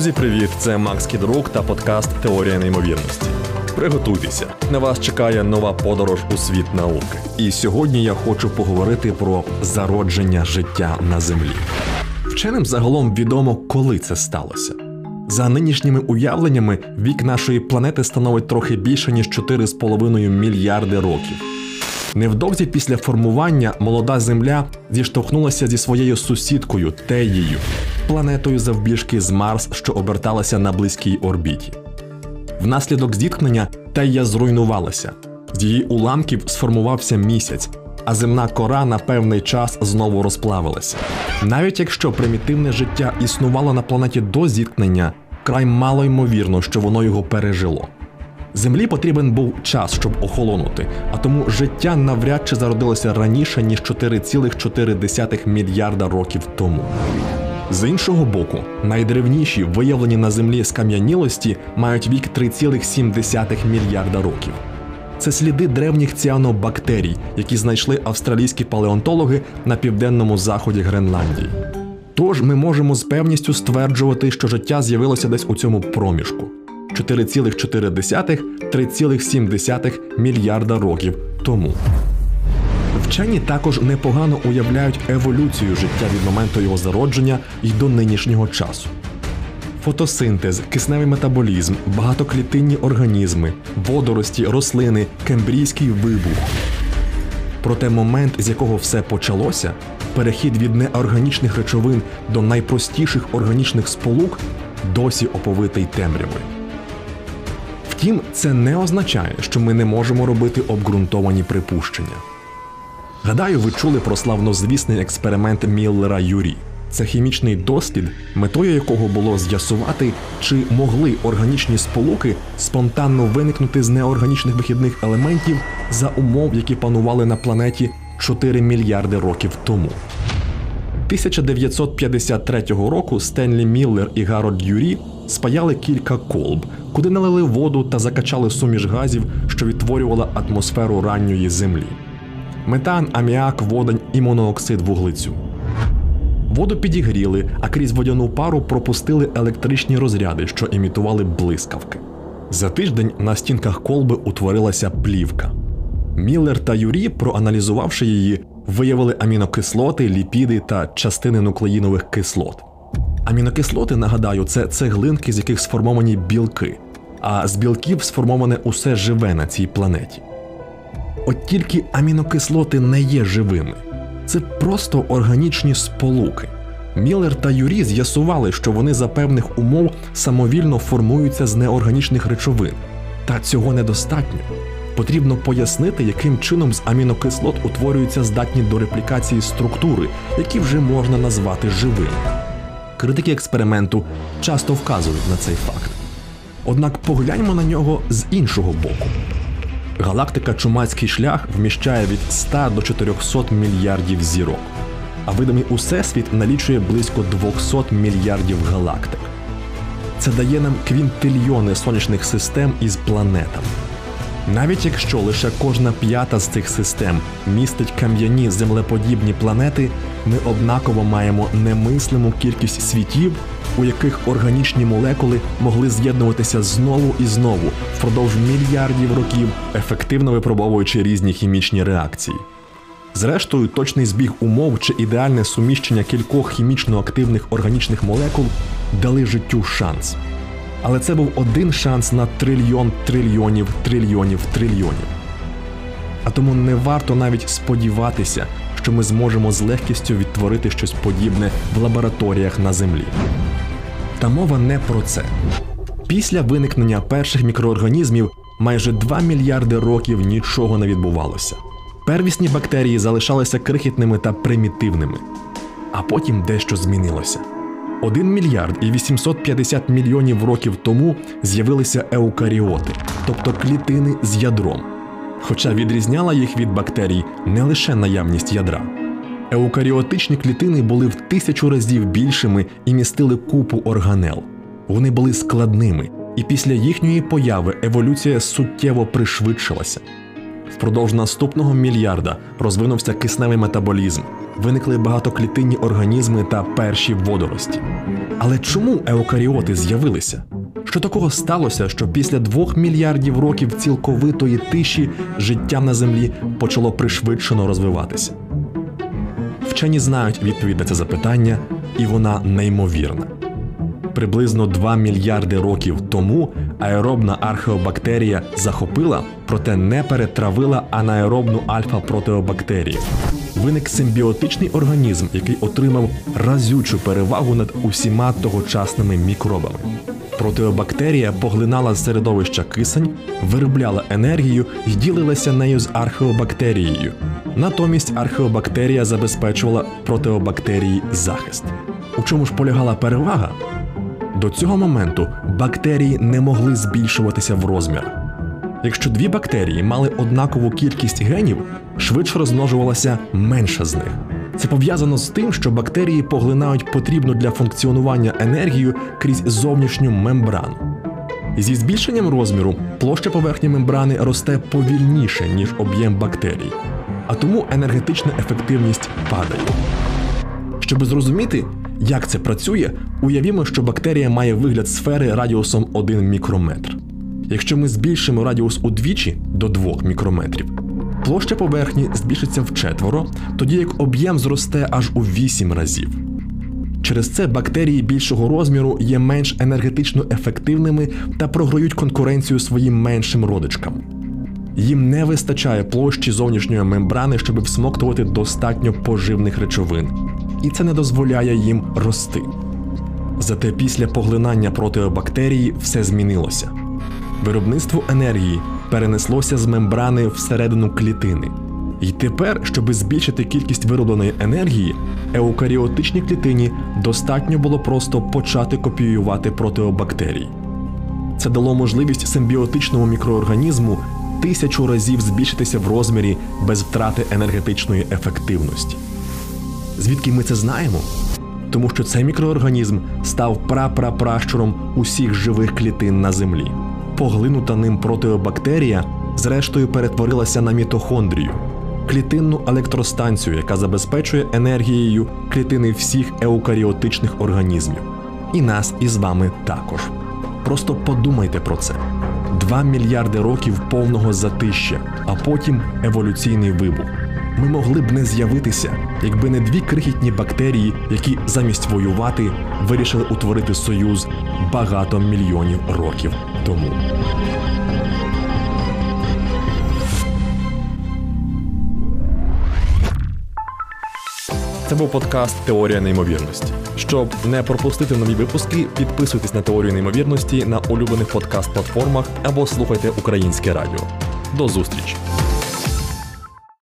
Друзі, привіт! Це Макс Кідрук та подкаст Теорія неймовірності. Приготуйтеся, на вас чекає нова подорож у світ науки. І сьогодні я хочу поговорити про зародження життя на землі. Вченим загалом відомо, коли це сталося. За нинішніми уявленнями, вік нашої планети становить трохи більше ніж 4,5 мільярди років. Невдовзі після формування молода земля зіштовхнулася зі своєю сусідкою Теєю, планетою завбільшки з Марс, що оберталася на близькій орбіті. Внаслідок зіткнення Тея зруйнувалася. З її уламків сформувався місяць, а земна кора на певний час знову розплавилася. Навіть якщо примітивне життя існувало на планеті до зіткнення, край мало ймовірно, що воно його пережило. Землі потрібен був час, щоб охолонути, а тому життя навряд чи зародилося раніше ніж 4,4 мільярда років тому. З іншого боку, найдревніші виявлені на землі скам'янілості мають вік 3,7 мільярда років. Це сліди древніх ціанобактерій, які знайшли австралійські палеонтологи на південному заході Гренландії. Тож ми можемо з певністю стверджувати, що життя з'явилося десь у цьому проміжку 4,4-3,7 мільярда років тому. Вчені також непогано уявляють еволюцію життя від моменту його зародження і до нинішнього часу. Фотосинтез, кисневий метаболізм, багатоклітинні організми, водорості, рослини, кембрійський вибух. Проте момент, з якого все почалося, перехід від неорганічних речовин до найпростіших органічних сполук, досі оповитий темрявою. Втім, це не означає, що ми не можемо робити обґрунтовані припущення. Гадаю, ви чули про славнозвісний експеримент Міллера Юрі. Це хімічний дослід, метою якого було з'ясувати, чи могли органічні сполуки спонтанно виникнути з неорганічних вихідних елементів за умов, які панували на планеті 4 мільярди років тому. 1953 року Стенлі Міллер і Гарольд Юрі спаяли кілька колб, куди налили воду та закачали суміш газів, що відтворювала атмосферу ранньої землі метан, аміак, водень і монооксид вуглецю. Воду підігріли, а крізь водяну пару пропустили електричні розряди, що імітували блискавки. За тиждень на стінках колби утворилася плівка. Міллер та Юрі, проаналізувавши її, виявили амінокислоти, ліпіди та частини нуклеїнових кислот. Амінокислоти, нагадаю, це цеглинки, з яких сформовані білки, а з білків сформоване усе живе на цій планеті. От тільки амінокислоти не є живими, це просто органічні сполуки. Міллер та Юрі з'ясували, що вони за певних умов самовільно формуються з неорганічних речовин. Та цього недостатньо. Потрібно пояснити, яким чином з амінокислот утворюються здатні до реплікації структури, які вже можна назвати живими. Критики експерименту часто вказують на цей факт. Однак погляньмо на нього з іншого боку. Галактика Чумацький шлях вміщає від 100 до 400 мільярдів зірок, а видимий усесвіт налічує близько 200 мільярдів галактик. Це дає нам квінтильйони сонячних систем із планетами. Навіть якщо лише кожна п'ята з цих систем містить кам'яні землеподібні планети, ми однаково маємо немислиму кількість світів, у яких органічні молекули могли з'єднуватися знову і знову впродовж мільярдів років, ефективно випробовуючи різні хімічні реакції. Зрештою, точний збіг умов чи ідеальне суміщення кількох хімічно активних органічних молекул дали життю шанс. Але це був один шанс на трильйон трильйонів трильйонів трильйонів. А тому не варто навіть сподіватися, що ми зможемо з легкістю відтворити щось подібне в лабораторіях на землі. Та мова не про це. Після виникнення перших мікроорганізмів майже 2 мільярди років нічого не відбувалося. Первісні бактерії залишалися крихітними та примітивними, а потім дещо змінилося. 1 мільярд і 850 мільйонів років тому з'явилися еукаріоти, тобто клітини з ядром. Хоча відрізняла їх від бактерій не лише наявність ядра. Еукаріотичні клітини були в тисячу разів більшими і містили купу органел. Вони були складними, і після їхньої появи еволюція суттєво пришвидшилася. Впродовж наступного мільярда розвинувся кисневий метаболізм, виникли багатоклітинні організми та перші водорості. Але чому еукаріоти з'явилися? Що такого сталося, що після двох мільярдів років цілковитої тиші життя на землі почало пришвидшено розвиватися? Вчені знають відповідь на це запитання, і вона неймовірна. Приблизно 2 мільярди років тому аеробна археобактерія захопила, проте не перетравила анаеробну альфа-протеобактерію. Виник симбіотичний організм, який отримав разючу перевагу над усіма тогочасними мікробами. Протеобактерія поглинала середовища кисень, виробляла енергію і ділилася нею з археобактерією. Натомість археобактерія забезпечувала протеобактерії захист. У чому ж полягала перевага? До цього моменту бактерії не могли збільшуватися в розмірах. Якщо дві бактерії мали однакову кількість генів, швидше розмножувалася менша з них. Це пов'язано з тим, що бактерії поглинають потрібну для функціонування енергію крізь зовнішню мембрану. Зі збільшенням розміру площа поверхні мембрани росте повільніше, ніж об'єм бактерій, а тому енергетична ефективність падає. Щоб зрозуміти, як це працює, уявімо, що бактерія має вигляд сфери радіусом 1 мікрометр. Якщо ми збільшимо радіус удвічі до 2 мікрометрів, площа поверхні збільшиться вчетверо, тоді як об'єм зросте аж у 8 разів. Через це бактерії більшого розміру є менш енергетично ефективними та програють конкуренцію своїм меншим родичкам. Їм не вистачає площі зовнішньої мембрани, щоб всмоктувати достатньо поживних речовин, і це не дозволяє їм рости. Зате після поглинання протеобактерії все змінилося. Виробництво енергії перенеслося з мембрани всередину клітини. І тепер, щоб збільшити кількість виробленої енергії, еукаріотичній клітині достатньо було просто почати копіювати протеобактерії. Це дало можливість симбіотичному мікроорганізму тисячу разів збільшитися в розмірі без втрати енергетичної ефективності. Звідки ми це знаємо? Тому що цей мікроорганізм став прапрапращуром усіх живих клітин на землі. Поглинута ним протеобактерія, зрештою перетворилася на мітохондрію, клітинну електростанцію, яка забезпечує енергією клітини всіх еукаріотичних організмів. І нас із вами також. Просто подумайте про це: Два мільярди років повного затища, а потім еволюційний вибух. Ми могли б не з'явитися, якби не дві крихітні бактерії, які замість воювати вирішили утворити союз багато мільйонів років тому. Це був подкаст Теорія неймовірності. Щоб не пропустити нові випуски, підписуйтесь на теорію неймовірності на улюблених подкаст-платформах або слухайте українське радіо. До зустрічі!